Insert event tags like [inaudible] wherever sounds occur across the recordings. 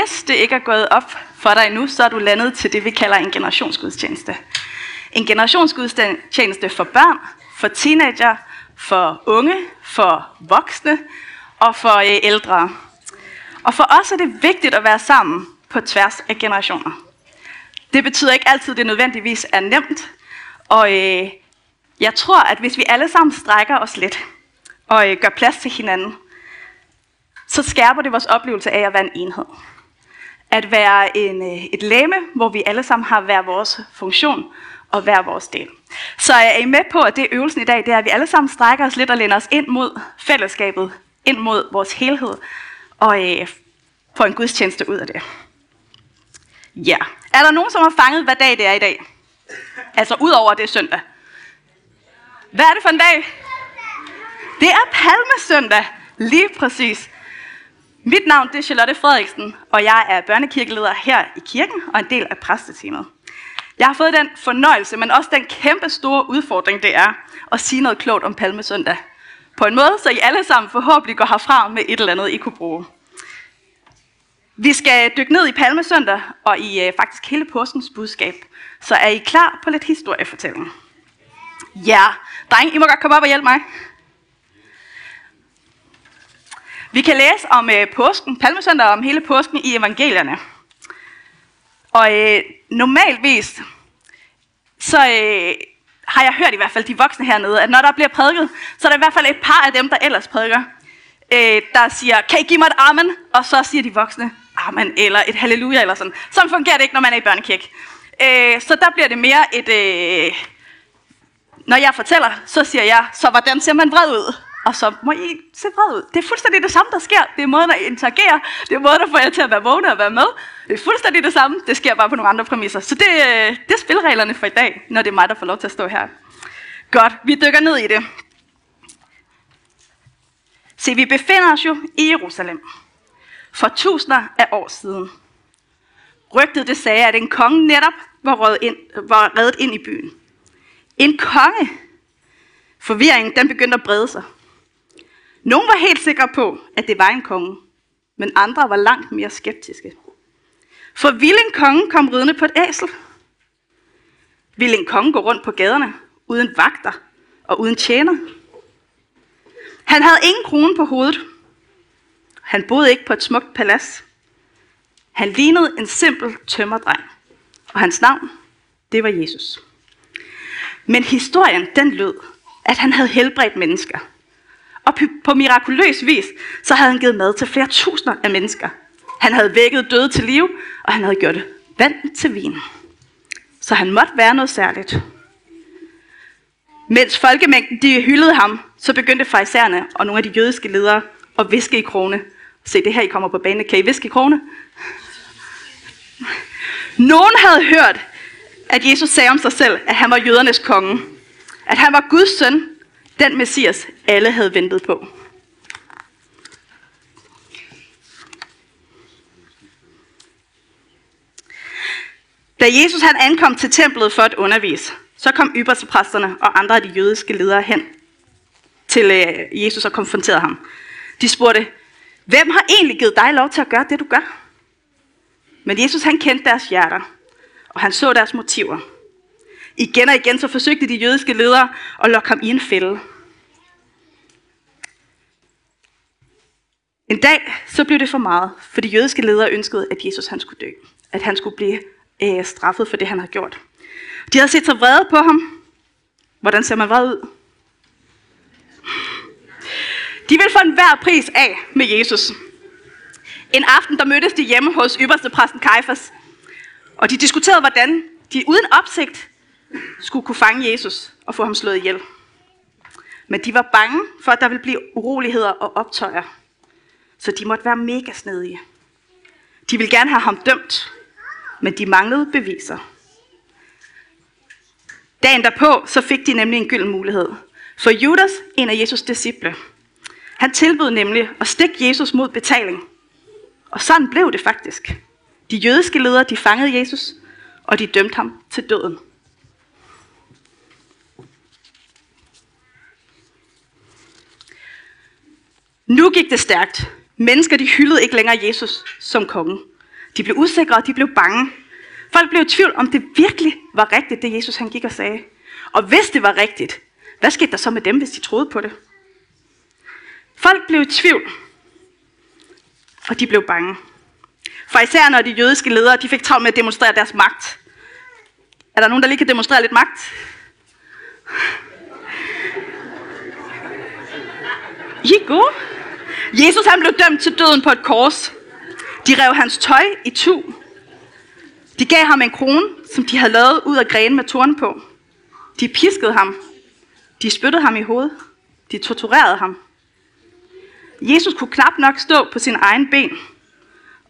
hvis det ikke er gået op for dig endnu, så er du landet til det, vi kalder en generationsgudstjeneste. En generationsgudstjeneste for børn, for teenager, for unge, for voksne og for øh, ældre. Og for os er det vigtigt at være sammen på tværs af generationer. Det betyder ikke altid, at det nødvendigvis er nemt. Og øh, jeg tror, at hvis vi alle sammen strækker os lidt og øh, gør plads til hinanden, så skærper det vores oplevelse af at være en enhed. At være en, øh, et læme, hvor vi alle sammen har hver vores funktion og hver vores del. Så øh, er I med på, at det øvelsen i dag, det er, at vi alle sammen strækker os lidt og lænder os ind mod fællesskabet, ind mod vores helhed, og øh, får en gudstjeneste ud af det. Ja. Er der nogen, som har fanget, hvad dag det er i dag? Altså ud over det er søndag. Hvad er det for en dag? Det er palmesøndag. Lige præcis. Mit navn det er Charlotte Frederiksen, og jeg er børnekirkeleder her i kirken og en del af præsteteamet. Jeg har fået den fornøjelse, men også den kæmpe store udfordring, det er at sige noget klogt om palmesøndag. På en måde, så I alle sammen forhåbentlig går herfra med et eller andet, I kunne bruge. Vi skal dykke ned i palmesøndag og i øh, faktisk hele påskens budskab. Så er I klar på lidt historiefortælling? Ja, dreng, I må godt komme op og hjælpe mig. Vi kan læse om øh, påsken, palmesøndag om hele påsken i evangelierne. Og øh, normalvis, så øh, har jeg hørt i hvert fald de voksne hernede, at når der bliver prædiket, så er der i hvert fald et par af dem, der ellers prædiker, øh, der siger, kan I give mig et amen? Og så siger de voksne, amen, eller et halleluja, eller sådan. Sådan fungerer det ikke, når man er i børnekirke. Øh, så der bliver det mere et, øh, når jeg fortæller, så siger jeg, så hvordan ser man vred ud? Og så må I se vred ud. Det er fuldstændig det samme, der sker. Det er måden at interagere. Det er måden at få jer til at være vågne og være med. Det er fuldstændig det samme. Det sker bare på nogle andre præmisser. Så det, øh, det er spilreglerne for i dag, når det er mig, der får lov til at stå her. Godt, vi dykker ned i det. Se, vi befinder os jo i Jerusalem. For tusinder af år siden. Rygtet det sagde, at en konge netop var reddet ind, var reddet ind i byen. En konge. Forvirringen den begyndte at brede sig. Nogle var helt sikre på, at det var en konge, men andre var langt mere skeptiske. For ville en konge komme ridende på et æsel? Ville en konge gå rundt på gaderne uden vagter og uden tjener? Han havde ingen krone på hovedet. Han boede ikke på et smukt palads. Han lignede en simpel tømmerdreng, og hans navn, det var Jesus. Men historien, den lød, at han havde helbredt mennesker – og på mirakuløs vis, så havde han givet mad til flere tusinder af mennesker. Han havde vækket døde til liv, og han havde gjort vand til vin. Så han måtte være noget særligt. Mens folkemængden de hyldede ham, så begyndte farisæerne og nogle af de jødiske ledere at viske i krone. Se, det her I kommer på banen. Kan I viske i krone? Nogen havde hørt, at Jesus sagde om sig selv, at han var jødernes konge. At han var Guds søn, den messias, alle havde ventet på. Da Jesus han ankom til templet for at undervise, så kom ypperstepræsterne og andre af de jødiske ledere hen til øh, Jesus og konfronterede ham. De spurgte, hvem har egentlig givet dig lov til at gøre det, du gør? Men Jesus han kendte deres hjerter, og han så deres motiver. Igen og igen så forsøgte de jødiske ledere at lokke ham i en fælde. En dag så blev det for meget, for de jødiske ledere ønskede, at Jesus han skulle dø. At han skulle blive øh, straffet for det, han havde gjort. De havde set sig vrede på ham. Hvordan ser man vred ud? De ville få en hver pris af med Jesus. En aften, der mødtes de hjemme hos ypperste præsten Kaifas, Og de diskuterede, hvordan de uden opsigt skulle kunne fange Jesus og få ham slået ihjel. Men de var bange for, at der ville blive uroligheder og optøjer. Så de måtte være mega snedige. De ville gerne have ham dømt, men de manglede beviser. Dagen derpå, så fik de nemlig en gylden mulighed. For Judas, en af Jesus' disciple, han tilbød nemlig at stikke Jesus mod betaling. Og sådan blev det faktisk. De jødiske ledere, de fangede Jesus, og de dømte ham til døden. Nu gik det stærkt. Mennesker de hyldede ikke længere Jesus som konge. De blev usikre, og de blev bange. Folk blev i tvivl, om det virkelig var rigtigt, det Jesus han gik og sagde. Og hvis det var rigtigt, hvad skete der så med dem, hvis de troede på det? Folk blev i tvivl, og de blev bange. For især når de jødiske ledere de fik travlt med at demonstrere deres magt. Er der nogen, der lige kan demonstrere lidt magt? I er gode. Jesus han blev dømt til døden på et kors. De rev hans tøj i tu. De gav ham en krone, som de havde lavet ud af grene med torn på. De piskede ham. De spyttede ham i hovedet. De torturerede ham. Jesus kunne knap nok stå på sin egen ben.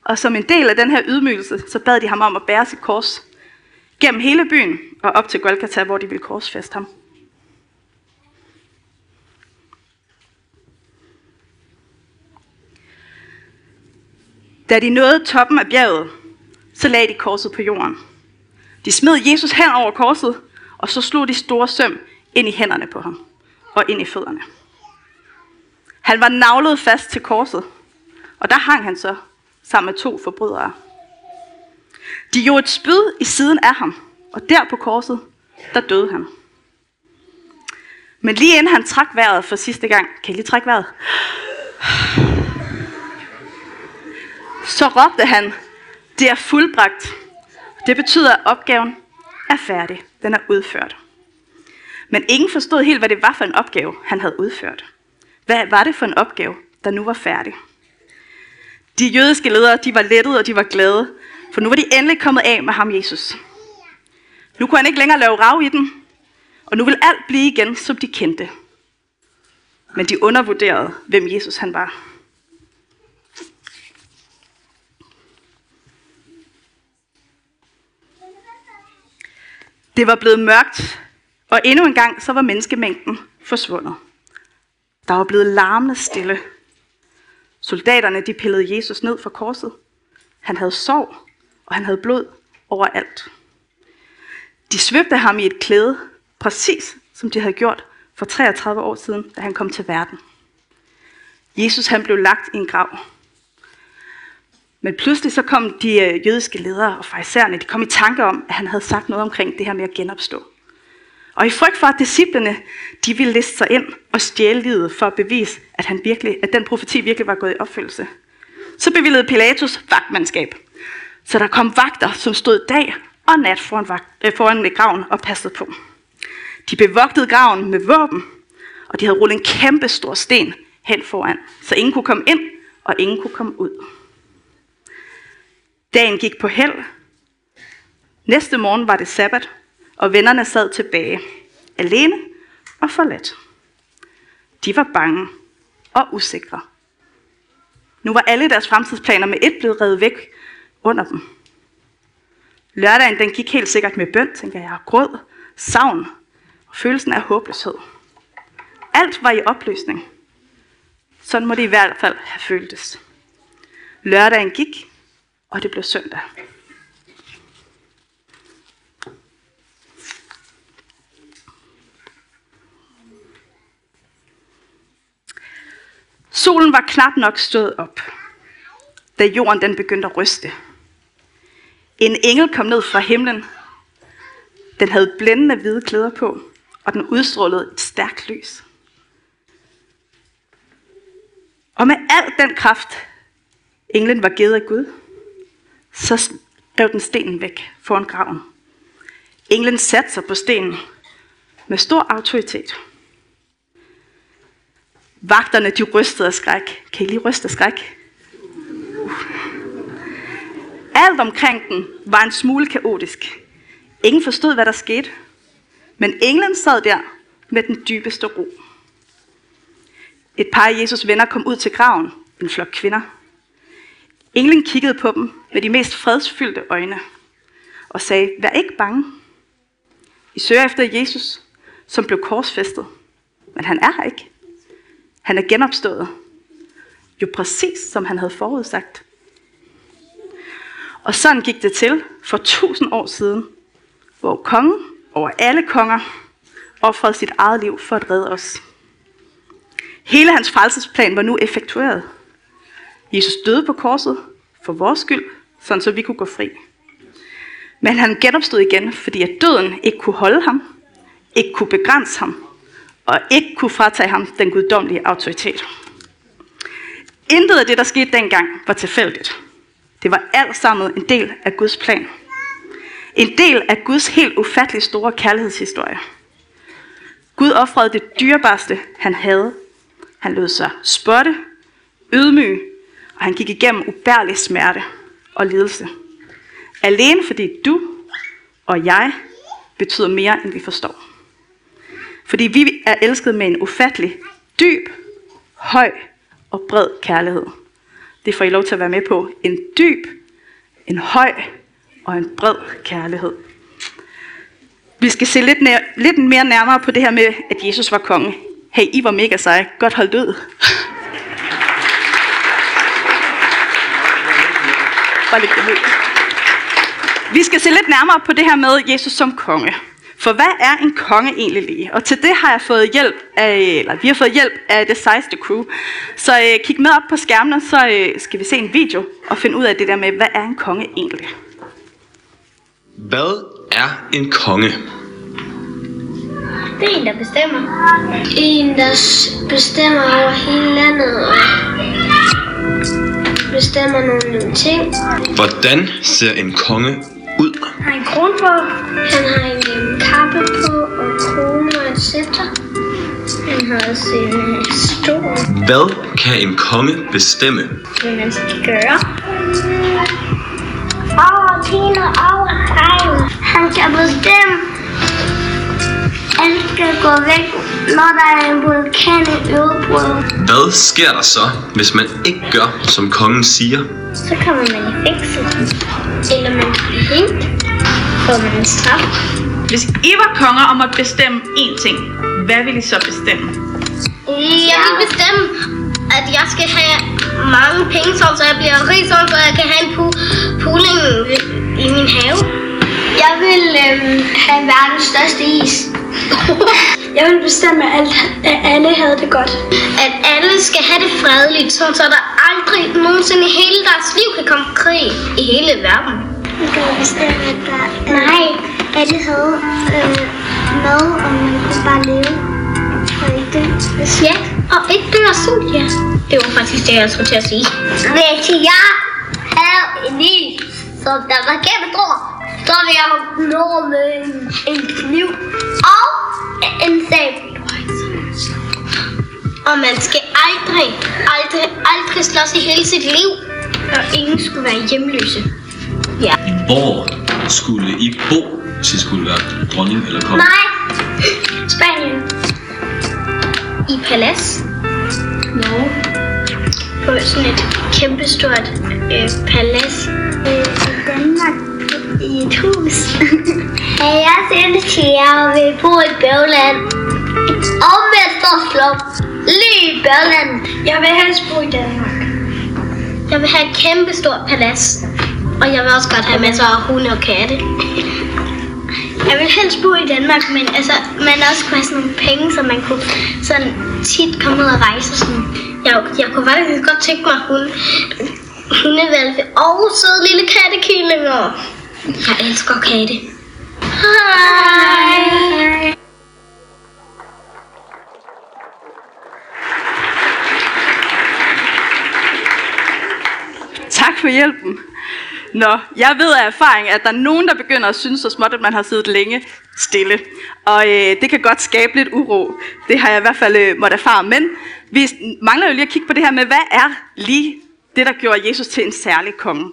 Og som en del af den her ydmygelse, så bad de ham om at bære sit kors gennem hele byen og op til Golgata, hvor de ville korsfeste ham. Da de nåede toppen af bjerget, så lagde de korset på jorden. De smed Jesus hen over korset, og så slog de store søm ind i hænderne på ham og ind i fødderne. Han var navlet fast til korset, og der hang han så sammen med to forbrydere. De gjorde et spyd i siden af ham, og der på korset, der døde han. Men lige inden han trak vejret for sidste gang, kan I lige trække vejret? Så råbte han, det er fuldbragt. Det betyder, at opgaven er færdig. Den er udført. Men ingen forstod helt, hvad det var for en opgave, han havde udført. Hvad var det for en opgave, der nu var færdig? De jødiske ledere, de var lettede og de var glade, for nu var de endelig kommet af med ham, Jesus. Nu kunne han ikke længere lave rav i den, og nu ville alt blive igen, som de kendte. Men de undervurderede, hvem Jesus han var. Det var blevet mørkt, og endnu en gang så var menneskemængden forsvundet. Der var blevet larmende stille. Soldaterne de pillede Jesus ned fra korset. Han havde sår, og han havde blod overalt. De svøbte ham i et klæde, præcis som de havde gjort for 33 år siden, da han kom til verden. Jesus han blev lagt i en grav. Men pludselig så kom de øh, jødiske ledere og farisæerne, de kom i tanke om, at han havde sagt noget omkring det her med at genopstå. Og i frygt for, at disciplene de ville liste sig ind og stjæle livet for at bevise, at, han virkelig, at den profeti virkelig var gået i opfyldelse, så bevilgede Pilatus vagtmandskab. Så der kom vagter, som stod dag og nat foran, vagt, øh, foran graven og passede på. De bevogtede graven med våben, og de havde rullet en kæmpe stor sten hen foran, så ingen kunne komme ind, og ingen kunne komme ud. Dagen gik på held. Næste morgen var det sabbat, og vennerne sad tilbage, alene og forladt. De var bange og usikre. Nu var alle deres fremtidsplaner med et blevet revet væk under dem. Lørdagen den gik helt sikkert med bøn, tænker jeg, gråd, savn og følelsen af håbløshed. Alt var i opløsning. Sådan må det i hvert fald have føltes. Lørdagen gik, og det blev søndag. Solen var knap nok stået op, da jorden den begyndte at ryste. En engel kom ned fra himlen. Den havde blændende hvide klæder på, og den udstrålede et stærkt lys. Og med al den kraft, englen var givet af Gud, så rev den stenen væk foran graven. Englen satte sig på stenen med stor autoritet. Vagterne, de rystede af skræk. Kan I lige ryste af skræk? Uh. Alt omkring den var en smule kaotisk. Ingen forstod, hvad der skete. Men englen sad der med den dybeste ro. Et par af Jesus venner kom ud til graven, en flok kvinder. Englen kiggede på dem med de mest fredsfyldte øjne og sagde, vær ikke bange. I søger efter Jesus, som blev korsfæstet. Men han er her ikke. Han er genopstået. Jo præcis som han havde forudsagt. Og sådan gik det til for tusind år siden, hvor kongen over alle konger offrede sit eget liv for at redde os. Hele hans frelsesplan var nu effektueret. Jesus døde på korset for vores skyld, sådan så vi kunne gå fri. Men han genopstod igen, fordi at døden ikke kunne holde ham, ikke kunne begrænse ham, og ikke kunne fratage ham den guddommelige autoritet. Intet af det, der skete dengang, var tilfældigt. Det var alt sammen en del af Guds plan. En del af Guds helt ufattelig store kærlighedshistorie. Gud offrede det dyrebarste, han havde. Han lod sig spotte, ydmyge, og han gik igennem ubærlig smerte og lidelse. Alene fordi du og jeg betyder mere, end vi forstår. Fordi vi er elsket med en ufattelig, dyb, høj og bred kærlighed. Det får I lov til at være med på. En dyb, en høj og en bred kærlighed. Vi skal se lidt, nær, lidt mere nærmere på det her med, at Jesus var konge. Hey, I var mega seje. Godt holdt ud. Bare lidt Vi skal se lidt nærmere på det her med Jesus som konge. For hvad er en konge egentlig lige? Og til det har jeg fået hjælp af, eller vi har fået hjælp af det sejeste crew. Så øh, kig med op på skærmen, så øh, skal vi se en video og finde ud af det der med, hvad er en konge egentlig? Hvad er en konge? Det er en, der bestemmer. En, der bestemmer over hele landet og bestemmer nogle ting. Hvordan ser en konge ud? Han har en krone på. Han har en kappe på og krone og et scepter. Han har også en stol, Hvad kan en konge bestemme? hvad man skal gøre. Over pigen og over. Han kan bestemme. Skal gå væk, når der er en vulkan i ødebrød. Hvad sker der så, hvis man ikke gør, som kongen siger? Så kommer man i fængsel. Eller man kan blive hængt. Får man en straf. Hvis I var konger om at bestemme én ting, hvad ville I så bestemme? Jeg vil bestemme, at jeg skal have mange penge, sådan, så jeg bliver rig, sådan, så jeg kan have en pu- puling i min have. Jeg vil øhm, have verdens største is. Jeg vil bestemme, at, alt, at alle havde det godt. At alle skal have det fredeligt, så der aldrig nogensinde i hele deres liv kan komme krig i hele verden. Jeg vil bestemme, at der... Nej, alle havde øh, mad, og man kunne bare leve. Og ikke dø. Ja, og ikke dø af sult, ja. Det var faktisk det, jeg skulle til at sige. Hvis jeg havde en is, som der var kæmpe stor, så ville jeg nå med en kniv og en sabel. Og man skal aldrig, aldrig, aldrig slås i hele sit liv. Og ingen skulle være hjemløse. Ja. Hvor skulle I bo, hvis I skulle være dronning eller konge? Nej. Spanien. I palads. Norge. På sådan et kæmpestort øh, palads. Øh, I Danmark. I et hus. jeg synes, jeg vil bo i Bøvland. Og Vesterslum. Lige i Bøvland. Jeg vil helst bo i Danmark. Jeg vil have et kæmpestort palads. Og jeg vil også godt have masser af hunde og katte. Jeg vil helst bo i Danmark, men altså, man også kunne have sådan nogle penge, så man kunne sådan tit komme ud og rejse. Sådan. Jeg, jeg kunne faktisk godt tænke mig hunde, hundevalve og søde lille kattekillinger. Jeg elsker katte. Hej. Tak for hjælpen. Nå, jeg ved af erfaring, at der er nogen, der begynder at synes så småt, at man har siddet længe stille. Og øh, det kan godt skabe lidt uro. Det har jeg i hvert fald øh, måtte erfare. Men vi mangler jo lige at kigge på det her med, hvad er lige det, der gjorde Jesus til en særlig konge.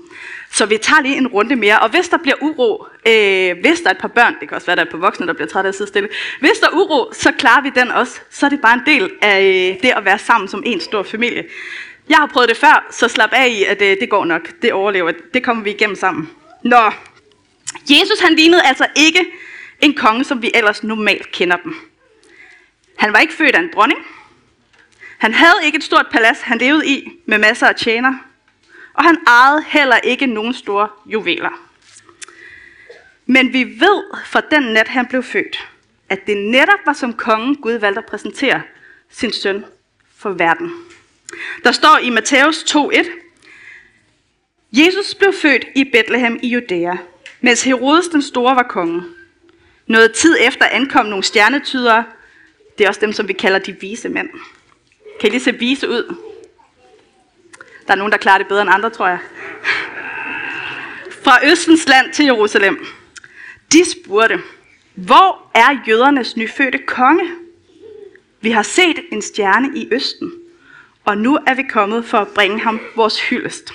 Så vi tager lige en runde mere. Og hvis der bliver uro, øh, hvis der er et par børn, det kan også være, der er et par voksne, der bliver trætte af at sidde stille. Hvis der er uro, så klarer vi den også. Så er det bare en del af øh, det at være sammen som en stor familie. Jeg har prøvet det før, så slap af i, at øh, det går nok. Det overlever. Det kommer vi igennem sammen. Nå, Jesus han lignede altså ikke en konge, som vi ellers normalt kender dem. Han var ikke født af en dronning. Han havde ikke et stort palads, han levede i med masser af tjener. Og han ejede heller ikke nogen store juveler. Men vi ved fra den nat, han blev født, at det netop var som kongen Gud valgte at præsentere sin søn for verden. Der står i Matthæus 2.1, Jesus blev født i Bethlehem i Judæa, mens Herodes den Store var konge. Noget tid efter ankom nogle stjernetydere. Det er også dem, som vi kalder de vise mænd. Kan I lige se vise ud? Der er nogen, der klarer det bedre end andre, tror jeg. Fra Østens land til Jerusalem. De spurgte, hvor er jødernes nyfødte konge? Vi har set en stjerne i Østen, og nu er vi kommet for at bringe ham vores hyldest.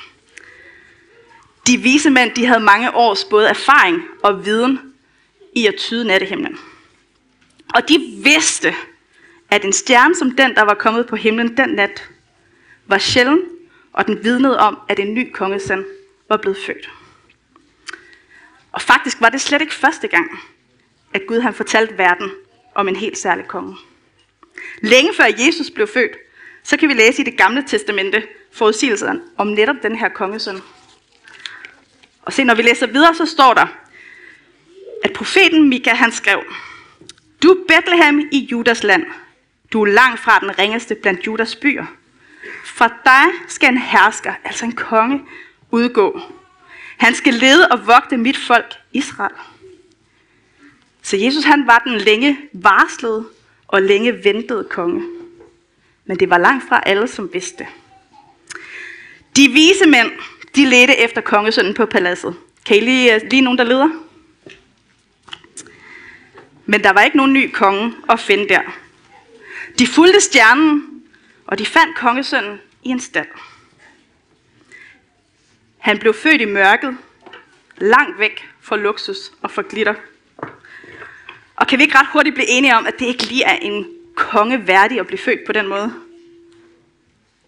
De vise mænd de havde mange års både erfaring og viden i at tyde nattehimlen. Og de vidste, at en stjerne som den, der var kommet på himlen den nat, var sjælden, og den vidnede om, at en ny kongesøn var blevet født. Og faktisk var det slet ikke første gang, at Gud han fortalte verden om en helt særlig konge. Længe før Jesus blev født, så kan vi læse i det gamle testamente forudsigelserne om netop den her kongesøn. Og se, når vi læser videre, så står der, at profeten Mika han skrev, Du Bethlehem i Judas land, du er langt fra den ringeste blandt Judas byer. Fra dig skal en hersker, altså en konge, udgå. Han skal lede og vogte mit folk, Israel. Så Jesus han var den længe varslede og længe ventede konge. Men det var langt fra alle, som vidste. De vise mænd, de ledte efter kongesønnen på paladset. Kan I lige, øh, lige nogen, der leder? Men der var ikke nogen ny konge at finde der. De fulgte stjernen, og de fandt kongesønnen i en stald. Han blev født i mørket, langt væk fra luksus og fra glitter. Og kan vi ikke ret hurtigt blive enige om, at det ikke lige er en konge værdig at blive født på den måde?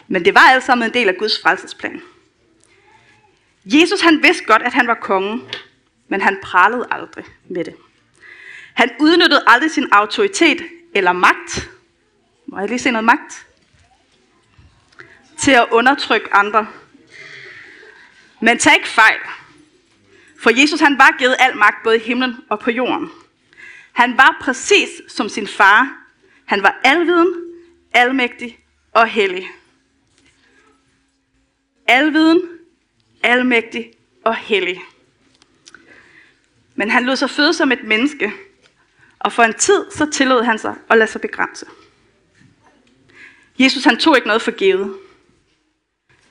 Men det var alt sammen en del af Guds frelsesplan. Jesus han vidste godt, at han var konge, men han pralede aldrig med det. Han udnyttede aldrig sin autoritet eller magt. Må jeg lige se noget magt? Til at undertrykke andre. Men tag ikke fejl. For Jesus han var givet al magt både i himlen og på jorden. Han var præcis som sin far. Han var alviden, almægtig og hellig. Alviden, almægtig og hellig. Men han lod sig føde som et menneske, og for en tid så tillod han sig at lade sig begrænse. Jesus han tog ikke noget for givet.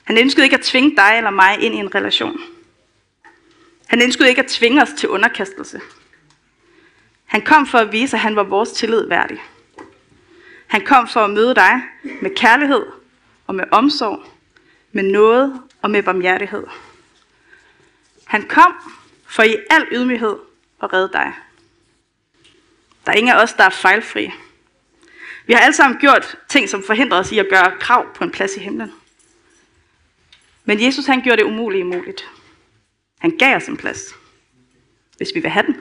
Han ønskede ikke at tvinge dig eller mig ind i en relation. Han ønskede ikke at tvinge os til underkastelse. Han kom for at vise, at han var vores tillid værdig. Han kom for at møde dig med kærlighed og med omsorg, med noget og med barmhjertighed. Han kom for i al ydmyghed at redde dig. Der er ingen af os, der er fejlfri. Vi har alle sammen gjort ting, som forhindrer os i at gøre krav på en plads i himlen. Men Jesus han gjorde det umulige muligt. Han gav os en plads, hvis vi vil have den.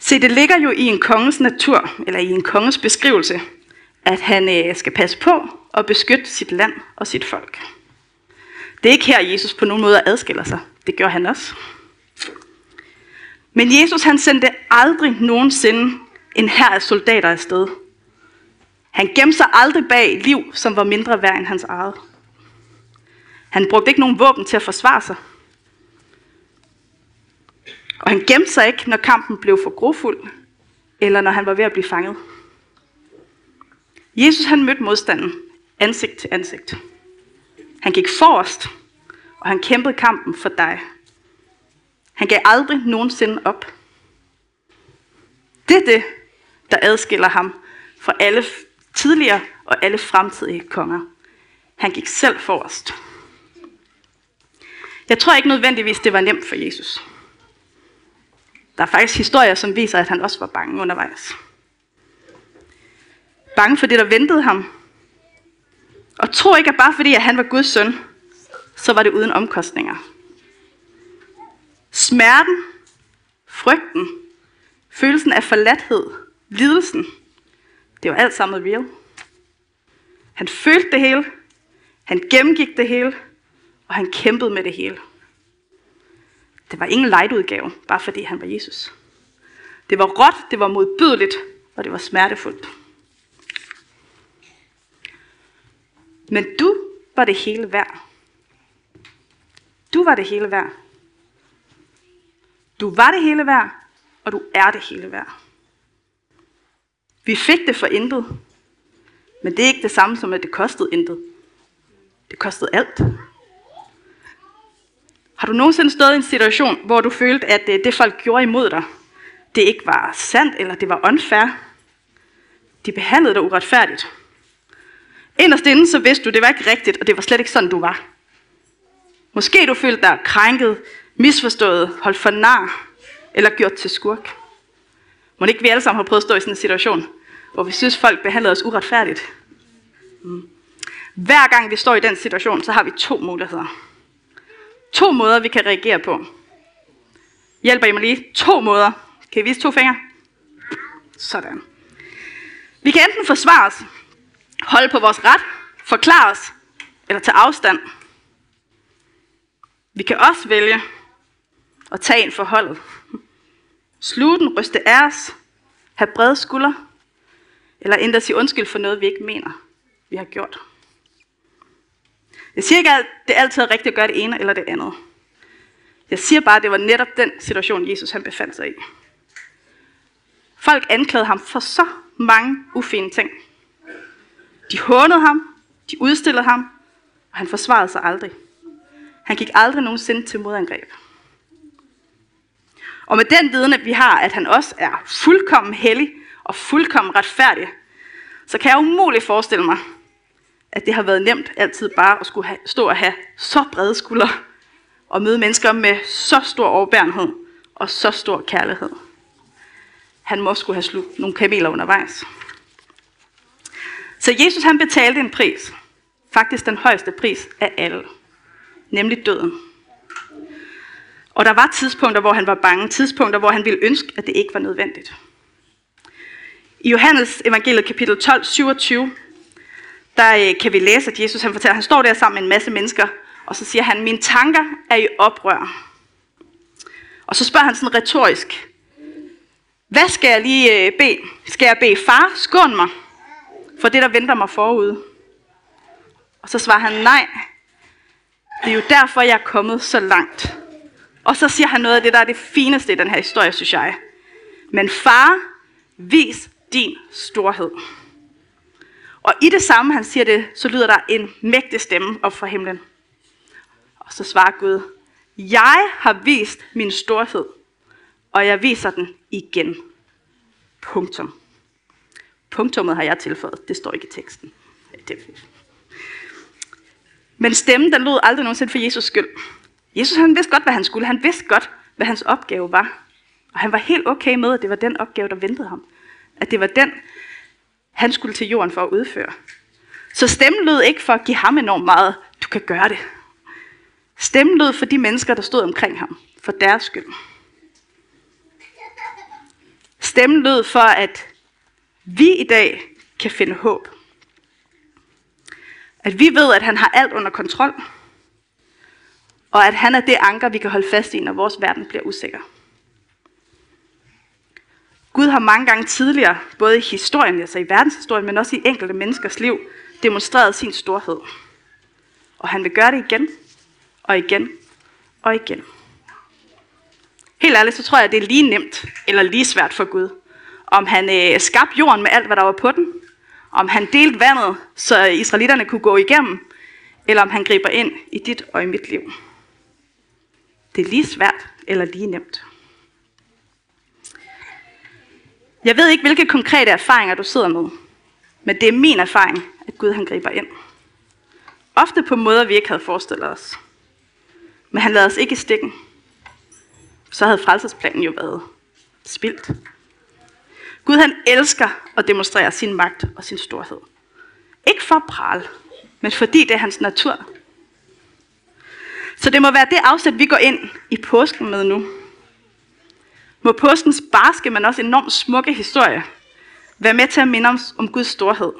Se, det ligger jo i en konges natur, eller i en konges beskrivelse, at han øh, skal passe på og beskytte sit land og sit folk. Det er ikke her, Jesus på nogen måde adskiller sig. Det gør han også. Men Jesus han sendte aldrig nogensinde en her af soldater afsted. Han gemte sig aldrig bag liv, som var mindre værd end hans eget. Han brugte ikke nogen våben til at forsvare sig. Og han gemte sig ikke, når kampen blev for grofuld, eller når han var ved at blive fanget. Jesus han mødte modstanden ansigt til ansigt. Han gik forrest, og han kæmpede kampen for dig. Han gav aldrig nogensinde op. Det er det, der adskiller ham fra alle tidligere og alle fremtidige konger. Han gik selv forrest. Jeg tror ikke nødvendigvis, det var nemt for Jesus. Der er faktisk historier, som viser, at han også var bange undervejs. Bange for det, der ventede ham. Og tro ikke, at bare fordi at han var Guds søn, så var det uden omkostninger. Smerten, frygten, følelsen af forladthed, lidelsen, det var alt sammen real. Han følte det hele, han gennemgik det hele, og han kæmpede med det hele. Det var ingen light udgave, bare fordi han var Jesus. Det var råt, det var modbydeligt, og det var smertefuldt. Men du var det hele værd. Du var det hele værd. Du var det hele værd, og du er det hele værd. Vi fik det for intet, men det er ikke det samme som, at det kostede intet. Det kostede alt. Har du nogensinde stået i en situation, hvor du følte, at øh, det, folk gjorde imod dig, det ikke var sandt, eller det var unfair? De behandlede dig uretfærdigt. Inderst inde så vidste du, det var ikke rigtigt, og det var slet ikke sådan, du var. Måske du følte dig krænket, misforstået, holdt for nar, eller gjort til skurk. Må ikke vi alle sammen har prøvet at stå i sådan en situation, hvor vi synes, folk behandler os uretfærdigt? Mm. Hver gang vi står i den situation, så har vi to muligheder. To måder, vi kan reagere på. Hjælper I mig lige? To måder. Kan I vise to fingre? Sådan. Vi kan enten forsvare os, holde på vores ret, forklare os, eller tage afstand. Vi kan også vælge at tage en forholdet sluten, ryste af os, have brede skuldre, eller endda sige undskyld for noget, vi ikke mener, vi har gjort. Jeg siger ikke, at det altid er rigtigt at gøre det ene eller det andet. Jeg siger bare, at det var netop den situation, Jesus han befandt sig i. Folk anklagede ham for så mange ufine ting. De hånede ham, de udstillede ham, og han forsvarede sig aldrig. Han gik aldrig nogensinde til modangreb. Og med den viden, at vi har, at han også er fuldkommen hellig og fuldkommen retfærdig, så kan jeg umuligt forestille mig, at det har været nemt altid bare at skulle have, stå og have så brede skuldre og møde mennesker med så stor overbærenhed og så stor kærlighed. Han må skulle have slugt nogle kameler undervejs. Så Jesus han betalte en pris. Faktisk den højeste pris af alle. Nemlig døden. Og der var tidspunkter, hvor han var bange. Tidspunkter, hvor han ville ønske, at det ikke var nødvendigt. I Johannes evangeliet kapitel 12, 27, der øh, kan vi læse, at Jesus han fortæller, at han står der sammen med en masse mennesker, og så siger han, mine tanker er i oprør. Og så spørger han sådan retorisk, hvad skal jeg lige øh, bede? Skal jeg bede far, skån mig for det, der venter mig forude? Og så svarer han, nej, det er jo derfor, jeg er kommet så langt. Og så siger han noget af det, der er det fineste i den her historie, synes jeg. Men far, vis din storhed. Og i det samme, han siger det, så lyder der en mægtig stemme op fra himlen. Og så svarer Gud, jeg har vist min storhed, og jeg viser den igen. Punktum. Punktummet har jeg tilføjet. Det står ikke i teksten. Det. Men stemmen, den lød aldrig nogensinde for Jesus skyld. Jesus han vidste godt, hvad han skulle. Han vidste godt, hvad hans opgave var. Og han var helt okay med, at det var den opgave, der ventede ham. At det var den, han skulle til jorden for at udføre. Så stemmen lød ikke for at give ham enormt meget, du kan gøre det. Stemmen lød for de mennesker, der stod omkring ham, for deres skyld. Stemmen lød for, at vi i dag kan finde håb. At vi ved, at han har alt under kontrol. Og at han er det anker, vi kan holde fast i, når vores verden bliver usikker. Gud har mange gange tidligere, både i historien, altså i verdenshistorien, men også i enkelte menneskers liv, demonstreret sin storhed. Og han vil gøre det igen, og igen, og igen. Helt ærligt, så tror jeg, at det er lige nemt, eller lige svært for Gud. Om han øh, skabte jorden med alt, hvad der var på den, om han delte vandet, så israelitterne kunne gå igennem, eller om han griber ind i dit og i mit liv. Det er lige svært, eller lige nemt. Jeg ved ikke, hvilke konkrete erfaringer du sidder med, men det er min erfaring, at Gud han griber ind. Ofte på måder, vi ikke havde forestillet os. Men han lader os ikke i stikken. Så havde frelsesplanen jo været spildt. Gud han elsker at demonstrere sin magt og sin storhed. Ikke for pral, men fordi det er hans natur. Så det må være det afsæt, vi går ind i påsken med nu må påskens barske, men også enormt smukke historie være med til at minde os om Guds storhed.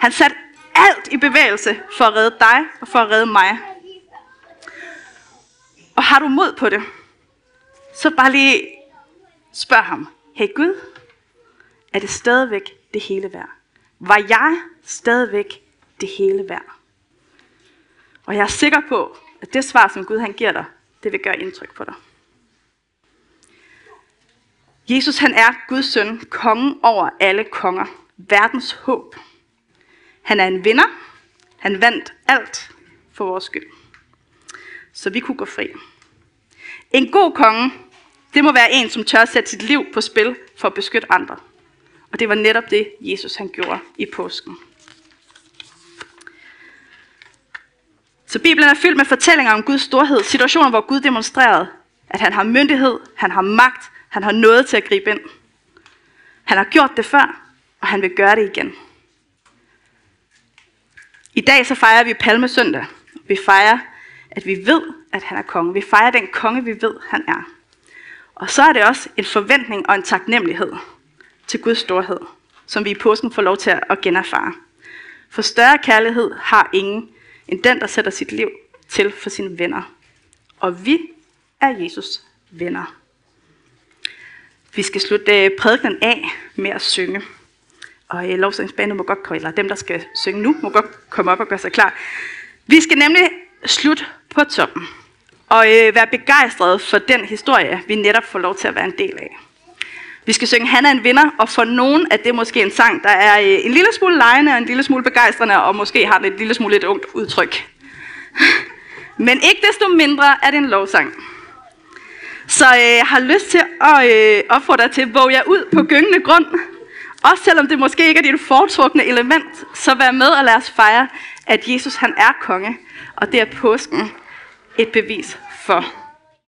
Han satte alt i bevægelse for at redde dig og for at redde mig. Og har du mod på det, så bare lige spørg ham, hey Gud, er det stadigvæk det hele værd? Var jeg stadigvæk det hele værd? Og jeg er sikker på, at det svar, som Gud han giver dig, det vil gøre indtryk på dig. Jesus han er Guds søn, kongen over alle konger, verdens håb. Han er en vinder. Han vandt alt for vores skyld. Så vi kunne gå fri. En god konge, det må være en, som tør sætte sit liv på spil for at beskytte andre. Og det var netop det, Jesus han gjorde i påsken. Så Bibelen er fyldt med fortællinger om Guds storhed, situationer, hvor Gud demonstrerede, at han har myndighed, han har magt, han har noget til at gribe ind. Han har gjort det før, og han vil gøre det igen. I dag så fejrer vi Palmesøndag. Vi fejrer, at vi ved, at han er konge. Vi fejrer den konge, vi ved, han er. Og så er det også en forventning og en taknemmelighed til Guds storhed, som vi i påsken får lov til at generfare. For større kærlighed har ingen end den, der sætter sit liv til for sine venner. Og vi er Jesus venner. Vi skal slutte øh, prædiken af med at synge. Og øh, lovsangsbanen må godt komme, eller dem, der skal synge nu, må godt komme op og gøre sig klar. Vi skal nemlig slutte på toppen. Og øh, være begejstrede for den historie, vi netop får lov til at være en del af. Vi skal synge Han er en vinder, og for nogen er det måske en sang, der er øh, en lille smule lejende og en lille smule begejstrende, og måske har den et lille smule et ungt udtryk. [laughs] Men ikke desto mindre er det en lovsang. Så øh, jeg har lyst til at øh, opfordre dig til at jer ud på gyngende grund. Også selvom det måske ikke er dit foretrukne element, så vær med og lad os fejre, at Jesus han er konge. Og det er påsken et bevis for.